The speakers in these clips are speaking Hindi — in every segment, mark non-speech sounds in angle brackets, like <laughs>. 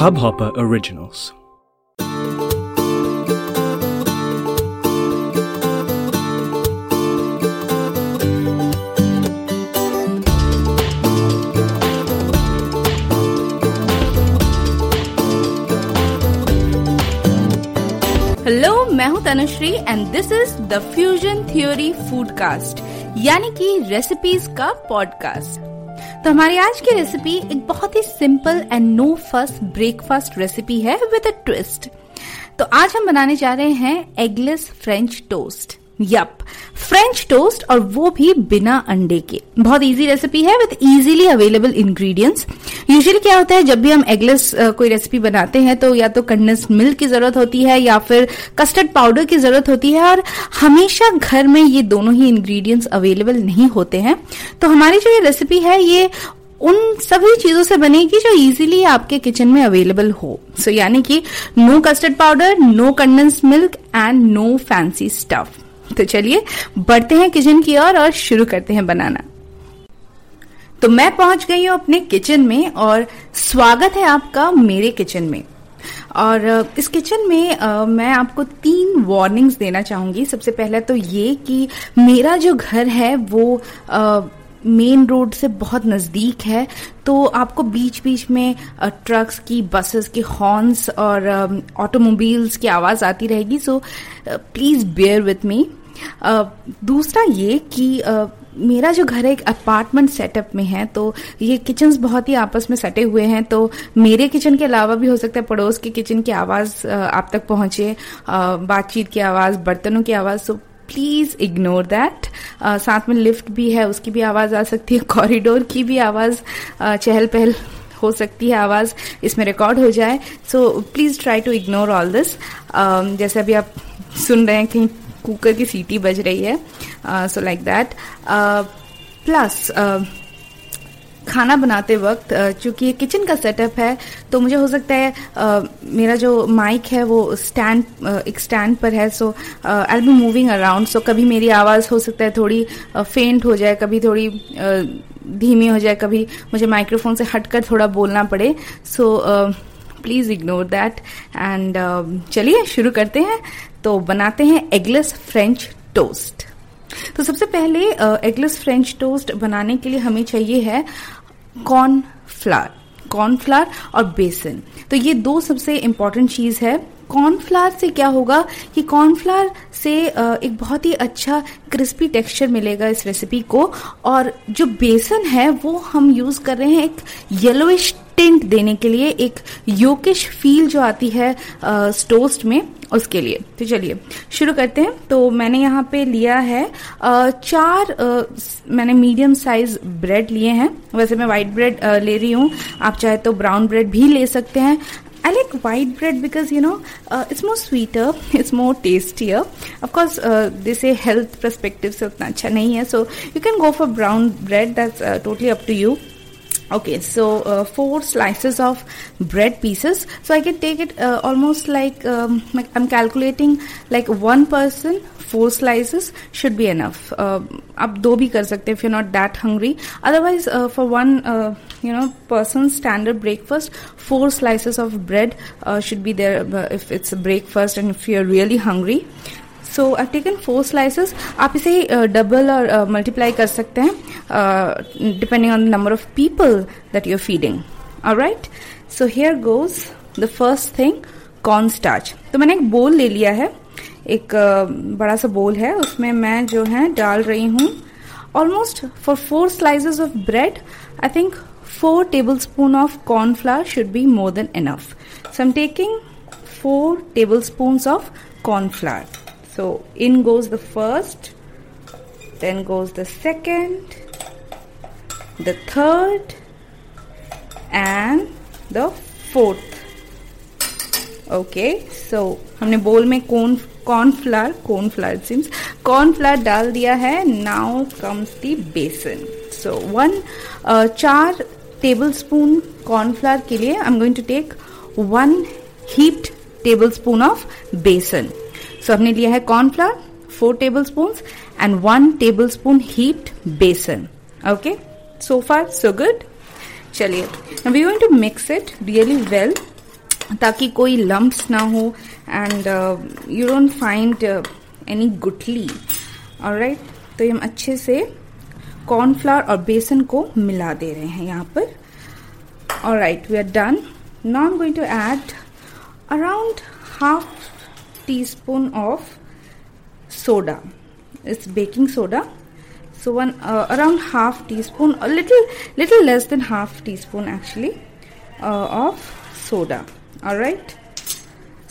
Hubhopper Originals. हेलो मैं हूँ Tanushree and this is the fusion theory foodcast यानी कि रेसिपीज़ का पॉडकास्ट तो हमारी आज की रेसिपी एक बहुत ही simple and no fuss breakfast recipe है विद अ ट्विस्ट तो आज हम बनाने जा रहे हैं eggless French toast yup French toast और वो भी बिना अंडे के। बहुत इजी रेसिपी है with easily available ingredients usually क्या होता है जब भी हम एगलेस कोई रेसिपी बनाते हैं तो या तो कंडेंस मिल्क की ज़रूरत होती है या फिर कस्टर्ड पाउडर की ज़रूरत होती है और हमेशा घर में ये दोनों ही इंग्रेडिएंट्स अवेलेबल नहीं होते हैं। तो हमारी जो ये रेसिपी है ये उन सभी चीज़ों से बनेगी जो इजीली आपके किचन में अवेलेबल हो। सो so, यानी कि no custard powder no condense milk and no fancy stuff तो चलिए बढ़ते हैं किचन की ओर और, और शुरू करते हैं बनाना। तो मैं पहुँच गई हूँ अपने किचन में और स्वागत है आपका मेरे किचन में। और इस किचन में आ, मैं आपको तीन वार्निंग्स देना चाहूँगी। सबसे पहले तो ये कि मेरा जो घर है वो मेन रोड से बहुत नज़दीक है तो आपको बीच बीच में ट्रक्स की बसेस की हॉर्न्स और ऑटोमोबाइल्स की आवाज़ आती रहेगी। So please bear with me दूसरा ये कि मेरा जो घर है एक अपार्टमेंट सेटअप में है तो ये किचन्स बहुत ही आपस में सटे हुए हैं तो मेरे किचन के अलावा भी हो सकता है पड़ोस के किचन की आवाज़ आप तक पहुँचे बातचीत की आवाज़, बर्तनों की आवाज़ सो प्लीज़ इग्नोर दैट साथ में लिफ्ट भी है, उसकी भी आवाज़ आ सकती है कॉरिडोर की भी आवाज़ चहल पहल हो सकती है आवाज़, इसमें रिकॉर्ड हो जाए। So please try to ignore all this जैसे अभी आप सुन रहे हैं कहीं कुकर की सीटी बज रही है। सो लाइक दैट प्लस खाना बनाते वक्त चूँकि ये किचन का सेटअप है तो मुझे हो सकता है uh, मेरा जो माइक है वो स्टैंड एक स्टैंड पर है so I be moving around so कभी मेरी आवाज़ हो सकता है थोड़ी फेंट हो जाए कभी थोड़ी धीमी हो जाए कभी मुझे माइक्रोफोन से हटकर थोड़ा बोलना पड़े so please ignore that and चलिए, शुरू करते हैं। तो बनाते हैं एगलेस फ्रेंच टोस्ट तो सबसे पहले एगलेस फ्रेंच टोस्ट बनाने के लिए हमें चाहिए है कॉर्न फ्लावर कॉर्नफ्लावर और बेसन। तो ये दो सबसे इंपॉर्टेंट चीज़ है। कॉर्नफ्लावर से क्या होगा? कि कॉर्नफ्लावर से एक बहुत ही अच्छा क्रिस्पी टेक्सचर मिलेगा इस रेसिपी को। और जो बेसन है, वो हम यूज़ कर रहे हैं एक येलोइश टेंट देने के लिए एक योकिश फील जो आती है स्टोस्ट में उसके लिए। तो चलिए शुरू करते हैं। तो मैंने यहाँ पे लिया है आ, चार आ, मैंने मीडियम साइज़ ब्रेड लिए हैं। वैसे मैं वाइट ब्रेड आ, ले रही हूँ। आप चाहे तो ब्राउन ब्रेड भी ले सकते हैं। I like white bread because you know it's more sweeter it's more tastier of course this health perspective से उतना अच्छा नहीं है। So you can go for brown bread that's totally up to you okay so uh, four slices of bread pieces. So i can take it uh, almost like, um, i'm calculating like one person four slices should be enough. Up do bhi kar sakte if you're not that hungry. Otherwise uh, for one uh, you know person standard breakfast four slices of bread uh, should be there uh, if it's a breakfast and if you're really hungry. So I taken four slices आप इसे डबल और मल्टीप्लाई कर सकते हैं depending on the number of people that you are feeding right so here goes the first thing corn starch तो मैंने एक बोल ले लिया है। एक बड़ा सा बोल है। उसमें मैं जो है डाल रही हूँ। Almost for four slices of bread I think four tablespoon of cornflour should be more than enough so am taking four tablespoon of cornflour So in goes the first, then goes the second, the third, and the fourth. Okay so हमने बोल में corn cornflour cornflour since cornflour डाल दिया है now comes the besan so one चार टेबल स्पून कॉर्नफ्लावर के लिए I am going to take one heaped tablespoon of besan so हमने लिया है cornflour four tablespoon and one tablespoon heaped besan okay so far so good चलिए we going to mix it really well ताकि कोई लम्ब्स ना हो and you don't find any गुटली और राइट तो हम अच्छे से कॉर्नफ्लावर और बेसन को मिला दे रहे हैं यहाँ पर. All right we are done am going to add around half teaspoon of soda it's baking soda so one uh, around half teaspoon a little little less than half teaspoon actually uh, of soda. All right?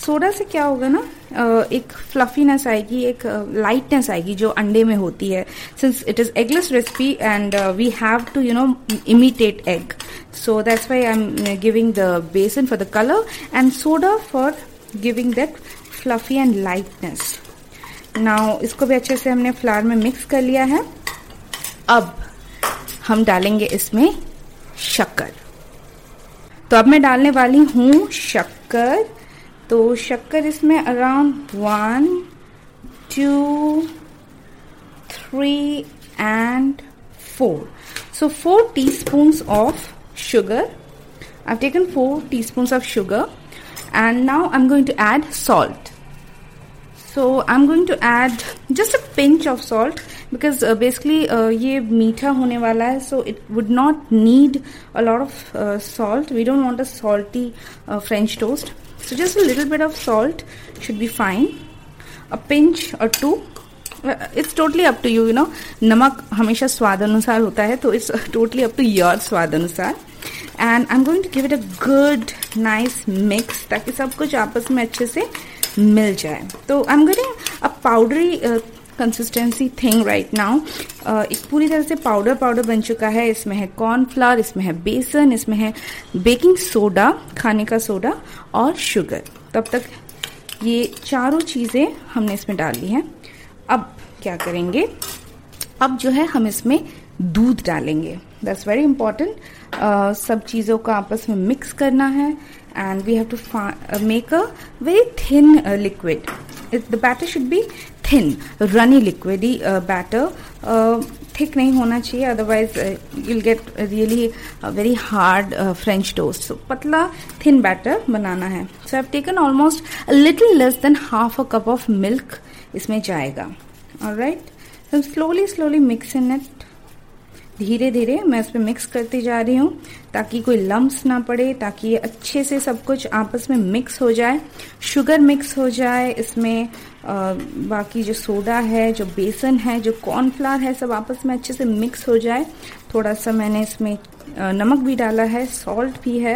Soda से क्या होगा ना? एक फ्लफीनेस आएगी एक लाइटनेस आएगी जो अंडे में होती है. Since it is eggless recipe and we have to you know imitate egg so that's why I am giving the besan for the colour and soda for giving that fluffy and lightness now इसको भी अच्छे से हमने फ्लावर में मिक्स कर लिया है। अब हम डालेंगे इसमें शक्कर। तो अब मैं डालने वाली हूँ शक्कर। तो शक्कर इसमें around one two three and four so four teaspoon of sugar. I've taken four teaspoons of sugar. And now I'm going to add salt. So I am going to add just a pinch of salt because basically ये मीठा होने वाला है so it would not need a lot of salt we don't want a salty French toast so just a little bit of salt should be fine a pinch or two it's totally up to you you know नमक हमेशा स्वाद अनुसार होता है तो it's totally up to your स्वाद अनुसार and I am going to give it a good nice mix ताकि सब कुछ आपस में अच्छे से मिल जाए। तो I am getting a powdery consistency thing right now एक पूरी तरह से पाउडर पाउडर बन चुका है। इसमें है कॉर्नफ्लावर इसमें है बेसन, इसमें है बेकिंग सोडा खाने का सोडा और शुगर तब तक ये चारों चीज़ें हमने इसमें डाल ली हैं। अब क्या करेंगे? अब जो है हम इसमें दूध डालेंगे। दैट्स वेरी इंपॉर्टेंट सब चीज़ों को आपस में मिक्स करना है and we have to make a very thin liquid the batter should be thin runny liquid he batter thick नहीं होना चाहिए otherwise you'll get really very hard French toast so पतला थिन बैटर बनाना है. So have taken almost little less than half a cup of milk इसमें जाएगा. All right slowly slowly mix in it धीरे धीरे मैं इसमें मिक्स करती जा रही हूँ ताकि कोई लम्ब्स ना पड़े ताकि ये अच्छे से सब कुछ आपस में मिक्स हो जाए। शुगर मिक्स हो जाए इसमें आ, बाकी जो सोडा है जो बेसन है जो कॉर्नफ्लावर है सब आपस में अच्छे से मिक्स हो जाए। थोड़ा सा मैंने इसमें नमक भी डाला है सॉल्ट भी है,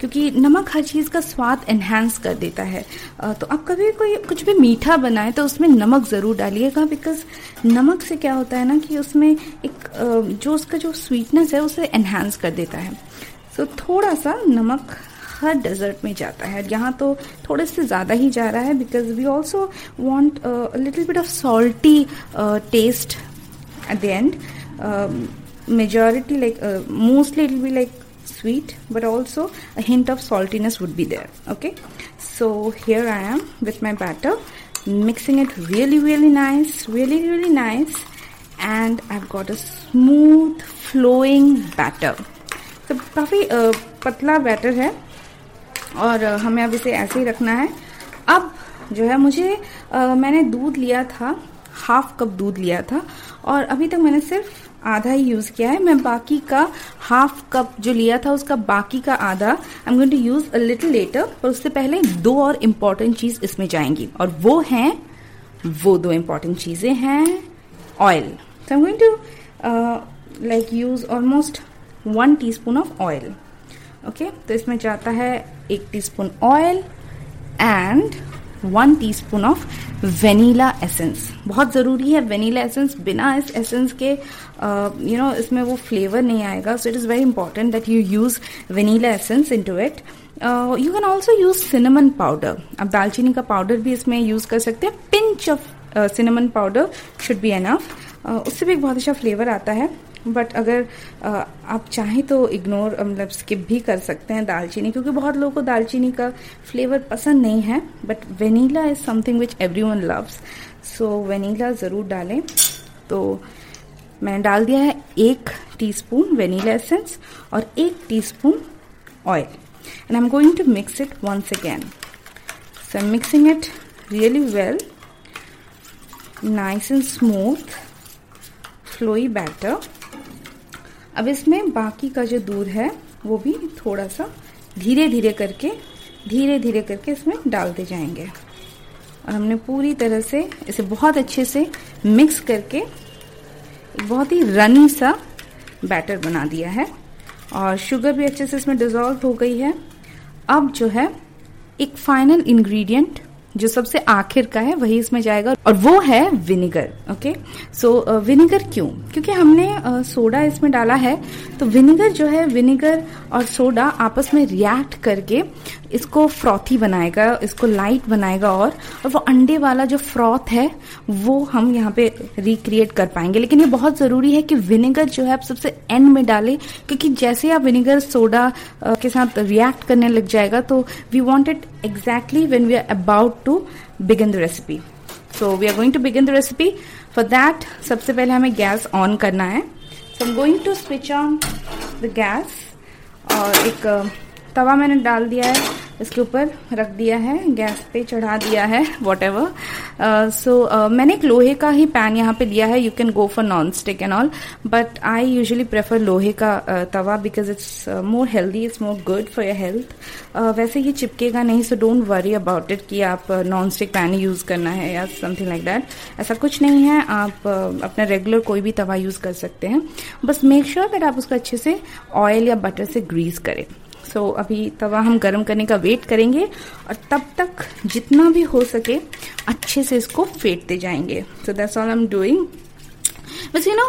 क्योंकि नमक हर चीज़ का स्वाद एनहेंस कर देता है। तो आप कभी कोई कुछ भी मीठा बनाए तो उसमें नमक ज़रूर डालिएगा बिकॉज़ नमक से क्या होता है ना कि उसमें एक जो उसका जो स्वीटनेस है, उसे एनहेंस कर देता है। सो थोड़ा सा नमक हर डेजर्ट में जाता है। यहाँ तो थोड़े से ज़्यादा ही जा रहा है because we also want little bit of salty taste at the end majority like uh, mostly it will be like sweet but also a hint of saltiness would be there okay so here i am with my batter mixing it really really nice really really nice and i've got a smooth flowing batter तो काफ़ी पतला बैटर है और हमें अब इसे ऐसे ही रखना है अब जो है मुझे आ, मैंने दूध लिया था हाफ़ कप दूध लिया था और अभी तक मैंने सिर्फ़ आधा ही यूज़ किया है। मैं बाकी का हाफ़ कप जो लिया था, उसका बाकी का आधा I am going to use a little later पर उससे पहले दो और इम्पोर्टेंट चीज़ इसमें जाएँगी। और वो हैं, वो दो इम्पोर्टेंट चीज़ें हैं oil so I am going to like use almost one teaspoon of oil okay तो इसमें जाता है एक teaspoon oil and one teaspoon of vanilla essence बहुत ज़रूरी है वेनीला एसेंस बिना इस एसेंस के you uh, know you know, इसमें वो फ्लेवर नहीं आएगा। So it is very important that you use vanilla essence into it you can also use cinnamon powder आप दालचीनी का पाउडर भी इसमें यूज़ कर सकते हैं। Pinch of cinnamon powder should be enough उससे भी एक बहुत अच्छा फ्लेवर आता है बट अगर आप चाहें तो इग्नोर मतलब स्किप भी कर सकते हैं दालचीनी क्योंकि बहुत लोगों को दालचीनी का फ्लेवर पसंद नहीं है but vanilla is something which everyone loves so vanilla ज़रूर डालें। तो मैंने डाल दिया है एक टीस्पून वेनीला एसेंस और एक teaspoon oil and I'm going to mix it once again. So I'm mixing it really well nice and smooth, flowy batter अब इसमें बाकी का जो दूध है, वो भी थोड़ा सा धीरे धीरे करके धीरे धीरे करके इसमें डालते जाएँगे। और हमने पूरी तरह से इसे बहुत अच्छे से मिक्स करके बहुत ही रनी सा बैटर बना दिया है। और शुगर भी अच्छे से इसमें डिजोल्व हो गई है। अब जो है, एक फाइनल इंग्रेडिएंट जो सबसे आखिर का है, वही इसमें जाएगा। और वो है विनेगर, ओके? सो विनेगर क्यों? क्योंकि हमने सोडा इसमें डाला है तो विनेगर जो है, विनेगर और सोडा आपस में रिएक्ट करके इसको फ्रॉथी बनाएगा, इसको लाइट बनाएगा और और वो अंडे वाला जो फ्रॉथ है, वो हम यहाँ पे रिक्रिएट कर पाएँगे। लेकिन ये बहुत ज़रूरी है कि विनेगर जो है आप सबसे एंड में डालें, क्योंकि जैसे आप विनेगर सोडा के साथ रिएक्ट करने लग जाएगा तो we want it exactly when we are about to begin the recipe so we are going to begin the recipe for that सबसे पहले हमें गैस ऑन करना है so am going to switch on the gas और एक तवा मैंने डाल दिया है इसके ऊपर रख दिया है गैस पे चढ़ा दिया है वॉट एवर सो मैंने एक लोहे का ही पैन यहाँ पे लिया है you can go for non stick and all but I usually prefer लोहे का uh, Tawa because it's more healthy it's more good for your health वैसे ये चिपकेगा नहीं so don't worry about it कि आप नॉन स्टिक पैन यूज़ करना है या समथिंग लाइक दैट ऐसा कुछ नहीं है आप uh, अपना रेगुलर कोई भी तवा यूज़ कर सकते हैं. बस मेक श्योर दैट आप उसको अच्छे से ऑयल या बटर से ग्रीस करें। सो so, अभी तवा हम गर्म करने का वेट करेंगे और तब तक जितना भी हो सके अच्छे से इसको फेंटते जाएँगे। So that's all I am doing बस यू नो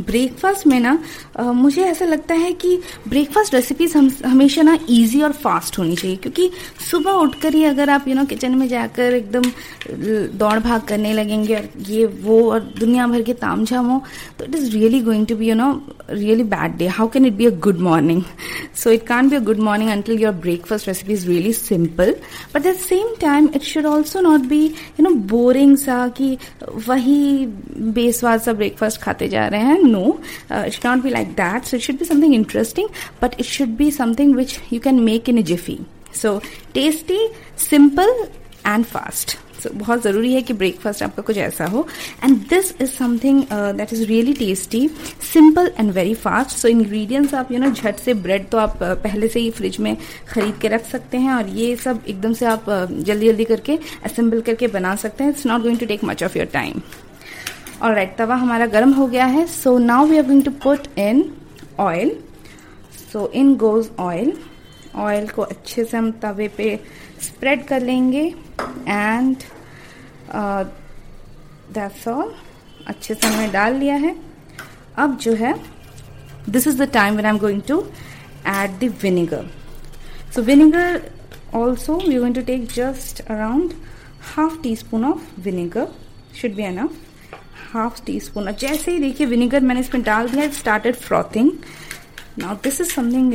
ब्रेकफास्ट में ना uh, मुझे ऐसा लगता है कि ब्रेकफास्ट रेसिपीज़ हम हमेशा ना इजी और फास्ट होनी चाहिए क्योंकि सुबह उठकर ही अगर आप यू नो किचन में जाकर एकदम दौड़ भाग करने लगेंगे और ये वो और दुनिया भर के ताम झाम हो तो it is really going to be you know really bad day how can it be a good morning so it can be a good morning until your breakfast recipe is really simple but at the same time it should also not be you know boring सा कि वही बेसवाद सा ब्रेकफास्ट खाते जा रहे हैं? No it not be like that so it should be something interesting but it should be something which you can make in jiffy so tasty simple and fast so बहुत ज़रूरी है कि ब्रेकफास्ट आपका कुछ ऐसा हो. And this is something that is really tasty simple and very fast so ingredients आप यू नो झट से ब्रेड तो आप uh, पहले से ही फ्रिज में खरीद के रख सकते हैं और ये सब एकदम से आप uh, जल्दी जल्दी करके असेंबल करके बना सकते हैं. It's not going to take much of your time all right तवा हमारा गर्म हो गया है। So now we are going to put in oil so in goes oil oil को अच्छे से हम तवे पे स्प्रेड कर लेंगे एंड दैट्स ऑल अच्छे से हमने डाल लिया है। अब जो है this is the time when I am going to add the vinegar so vinegar also we going to take just around half teaspoon of vinegar should be enough half teaspoon जैसे ही देखिए विनेगर मैंने इसमें डाल दिया it started frothing now this is something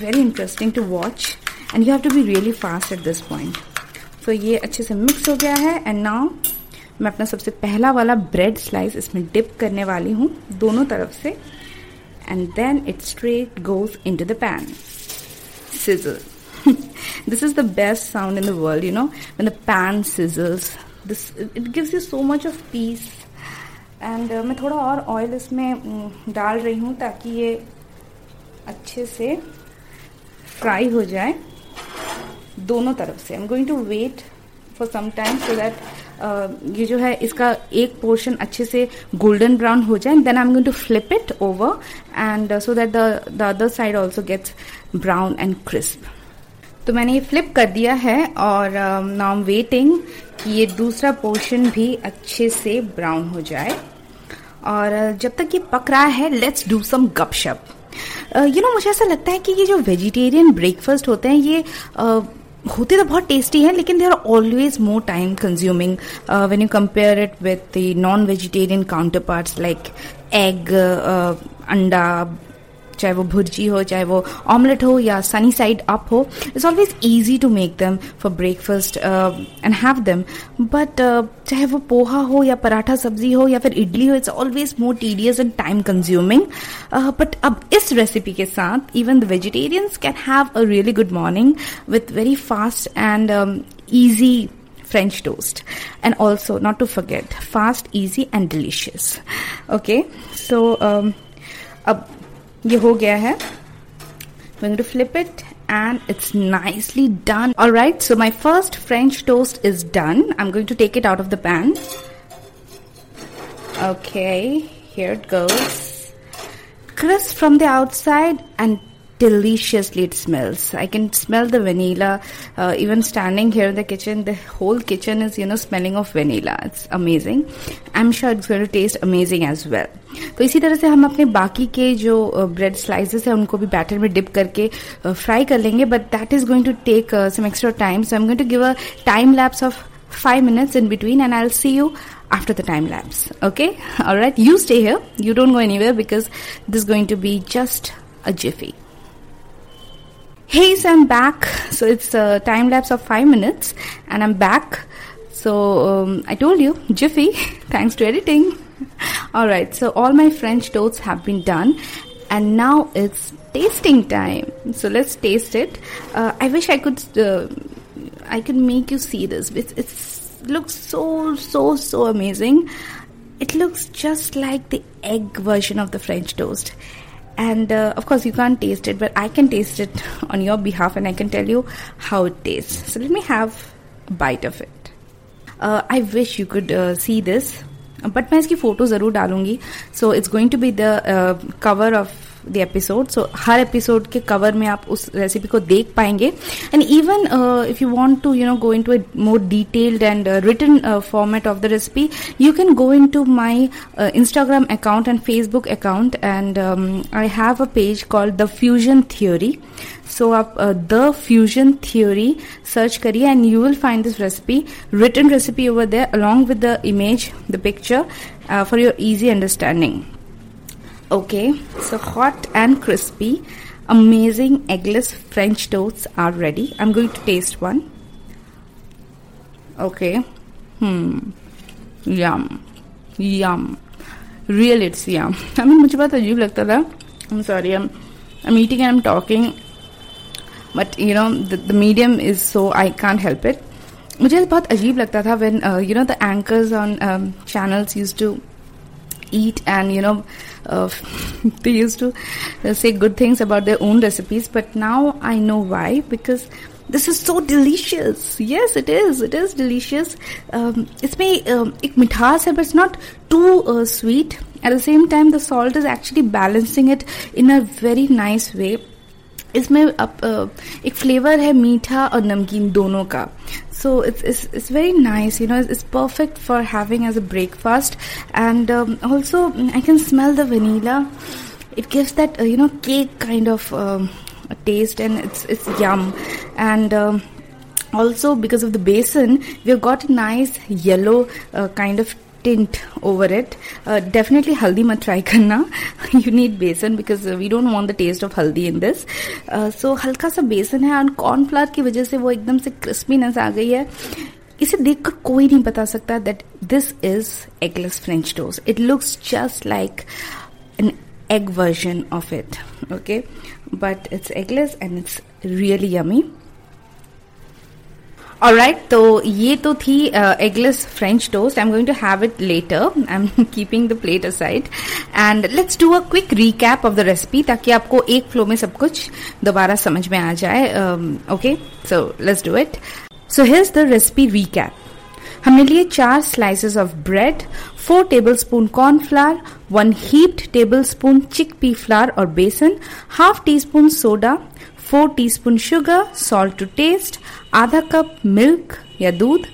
very interesting to watch and you have to be really fast at this point so ये अच्छे से मिक्स हो गया है एंड नाउ मैं अपना सबसे पहला वाला ब्रेड स्लाइस इसमें डिप करने वाली हूँ, दोनों तरफ़ से and then it straight goes into the pan sizzle this is the best sound in the world, you know, when the pan sizzles. This, it gives you so much of and uh, मैं थोड़ा और ऑयल इसमें um, डाल रही हूँ ताकि ये अच्छे से फ्राई हो जाए दोनों तरफ़ से। I am going to wait for some time so that ये जो है इसका एक पोर्शन अच्छे से गोल्डन ब्राउन हो जाए। Then I am going to flip it over and so that the other side also gets brown and crisp तो मैंने ये फ्लिप कर दिया है और नाउ एम वेटिंग कि ये दूसरा पोर्शन भी अच्छे से ब्राउन हो जाए। और जब तक ये पक रहा है लेट्स डू सम गपशप। यू नो मुझे ऐसा लगता है कि ये जो वेजिटेरियन ब्रेकफास्ट होते हैं ये uh, होते तो बहुत टेस्टी हैं लेकिन they are always more time consuming when you compare it with the non vegetarian counterparts like egg अंडा चाहे वो भुर्जी हो चाहे वो ऑमलेट हो या सनी साइड अप हो it's always easy to make them for breakfast and have them but चाहे वो पोहा हो या पराठा सब्ज़ी हो या फिर इडली हो it's always more tedious and time consuming but अब इस रेसिपी के साथ even the vegetarians can have a really good morning with very fast and easy French toast. And also, not to forget, fast, easy, and delicious. Okay, so um, अब ये हो गया है I'm going to flip it and it's nicely done. All right, so my first French toast is done. I'm going to take it out of the pan. Okay, here it goes. Crisp from the outside and deliciously it smells. I can smell the vanilla. Uh, even standing here in the kitchen, the whole kitchen is, you know, smelling of vanilla. It's amazing. I'm sure it's going to taste amazing as well. तो इसी तरह से हम अपने बाकी के जो ब्रेड स्लाइसेस है उनको भी बैटर में डिप करके फ्राई कर लेंगे but that is going to take some extra time so I am going to give a time lapse of five minutes in between and I'll see you after the time lapse. Okay? Alright, you stay here. You don't go anywhere because this is going to be just a jiffy. Hey, so I'm back. So it's a time lapse of five minutes and I'm back. So um, I told you, jiffy, <laughs> thanks to editing. <laughs> Alright, so all my French toasts have been done and now it's tasting time. So let's taste it. Uh, I wish I could. Uh, I can make you see this. It looks so so so amazing. It looks just like the egg version of the French toast And uh, of course, you can't taste it, but I can taste it <laughs> on your behalf and I can tell you how it tastes. So, let me have a bite of it. Uh, I wish you could uh, see this, but मैं इसकी फोटो जरूर डालूंगी so it's going to be the cover of The episode so her episode के कवर में आप उस रेसिपी को देख पाएँगे. And even if you want to you know go into a more detailed and written format of the recipe you can go into my Instagram account and Facebook account and I have a page called the fusion theory so आप द फ्यूजन थ्योरी सर्च करिए and you will find this recipe written recipe over there along with the image the picture for your easy understanding Okay, so hot and crispy, amazing eggless French toasts are ready. I'm going to taste one. Okay. Hmm. Yum. Yum. Real it's yum. <laughs> I mean, मुझे बहुत अजीब लगता था. I'm sorry. I'm I'm eating and I'm talking. But you know, the, the medium is so I can't help it. मुझे बहुत अजीब लगता था when uh, you know the anchors on um, channels used to eat and you know uh, they used to uh, say good things about their own recipes but now i know why because this is so delicious yes it is it is delicious um, इसमें um, एक मिठास है but it's not too uh, sweet at the same time the salt is actually balancing it in a very nice way इसमें एक फ्लेवर है मीठा और नमकीन दोनों का so it's it's, it's very nice you know it's, it's perfect for having as a breakfast. And um, also i can smell the vanilla. It gives that uh, you know cake kind of um, taste and it's it's yum. And um, also because of the basin we've got a nice yellow uh, kind of tint over it. Uh, definitely haldi you need besan because uh, we don't want the taste of haldi in this. Uh, so हल्का सा बेसन है और कॉर्नफ्लावर की वजह से वो एकदम से क्रिस्पीनेस आ गई है इसे देखकर कोई नहीं बता सकता that this is eggless French toast it looks just like an egg version of it okay but it's eggless and it's really Alright, तो ये तो थी eggless French toast I am going to have it later I am keeping the plate aside and let's do a quick recap of the recipe ताकि आपको एक फ्लो में सब कुछ दोबारा समझ में आ जाए. Okay so let's do it so here's the recipe recap हमने लिए चार slices of bread four tablespoon cornflour one heaped tablespoon chickpea flour और बेसन half teaspoon soda four teaspoon sugar salt to taste आधा कप मिल्क या दूध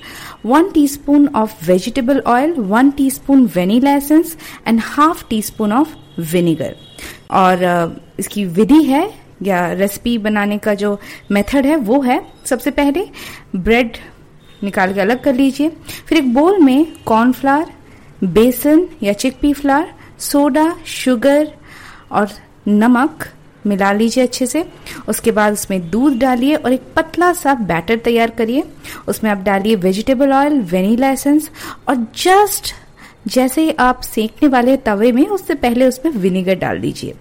one teaspoon of vegetable oil one teaspoon vanilla essence and half teaspoon of vinegar और इसकी विधि है, या रेसिपी बनाने का जो मेथड है, वो है, सबसे पहले ब्रेड निकाल के अलग कर लीजिए। फिर एक बोल में कॉर्नफ्लावर बेसन या चिकपी फ्लावर सोडा शुगर और नमक मिला लीजिए अच्छे से। उसके बाद उसमें दूध डालिए और एक पतला सा बैटर तैयार करिए। उसमें आप डालिए वेजिटेबल ऑयल वेनीला एसेंस और जस्ट जैसे ही आप सेकने वाले तवे में, उससे पहले उसमें विनेगर डाल दीजिए।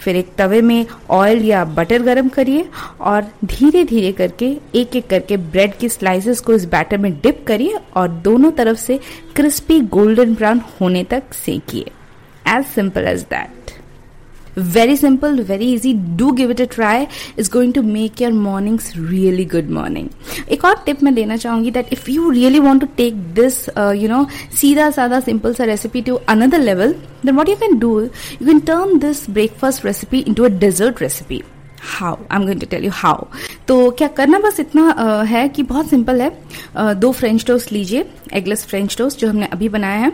फिर एक तवे में ऑयल या बटर गरम करिए और धीरे धीरे करके एक एक करके ब्रेड की स्लाइसेस को इस बैटर में डिप करिए और दोनों तरफ़ से क्रिस्पी गोल्डन ब्राउन होने तक सेकिए। As simple as that very simple very easy do give it a try it's going to make your mornings really good morning एक और टिप मैं देना चाहूंगी that if you really want to take this you know सीधा साधा सिंपल सा recipe to another level then what you can do you can turn this breakfast recipe into a dessert recipe How I am going to tell you how तो क्या करना बस इतना है कि बहुत सिंपल है। दो फ्रेंच टोस्ट लीजिए एगलेस फ्रेंच टोस्ट जो हमने अभी बनाया है।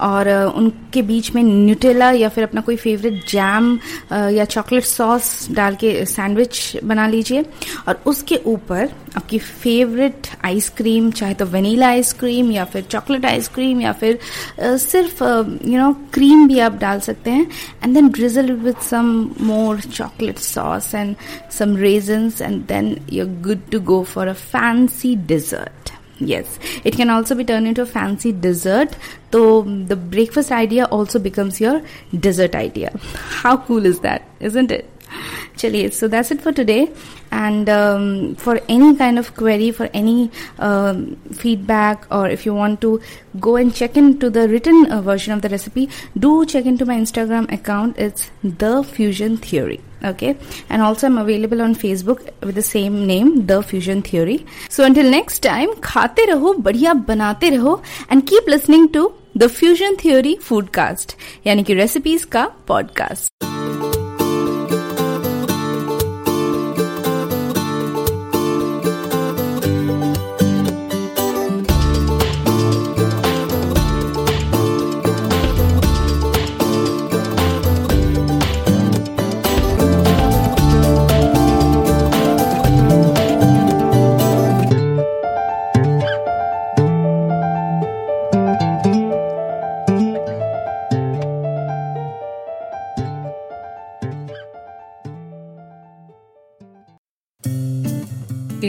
और उनके बीच में न्यूटेला या फिर अपना कोई फेवरेट जैम या चॉकलेट सॉस डाल के सैंडविच बना लीजिए। और उसके ऊपर आपकी फेवरेट आइसक्रीम चाहे तो वनीला आइसक्रीम या फिर चॉकलेट आइसक्रीम या फिर आ, सिर्फ़ यू नो क्रीम भी आप डाल सकते हैं. And then drizzle with some more chocolate sauce and some raisins and then you are good to go for a fancy dessert yes it can also be turn into a fancy dessert तो the breakfast idea also becomes your dessert idea how cool is that is it चलिए so that's it for today and for any kind of query for any feedback और if you want to go and check into the written version of the recipe do check into my Instagram account it's the fusion theory okay and also am available on Facebook with the same name the fusion theory so until next time खाते रहो बढ़िया बनाते रहो and keep listening to the fusion theory foodcast यानी कि रेसिपीज़ का पॉडकास्ट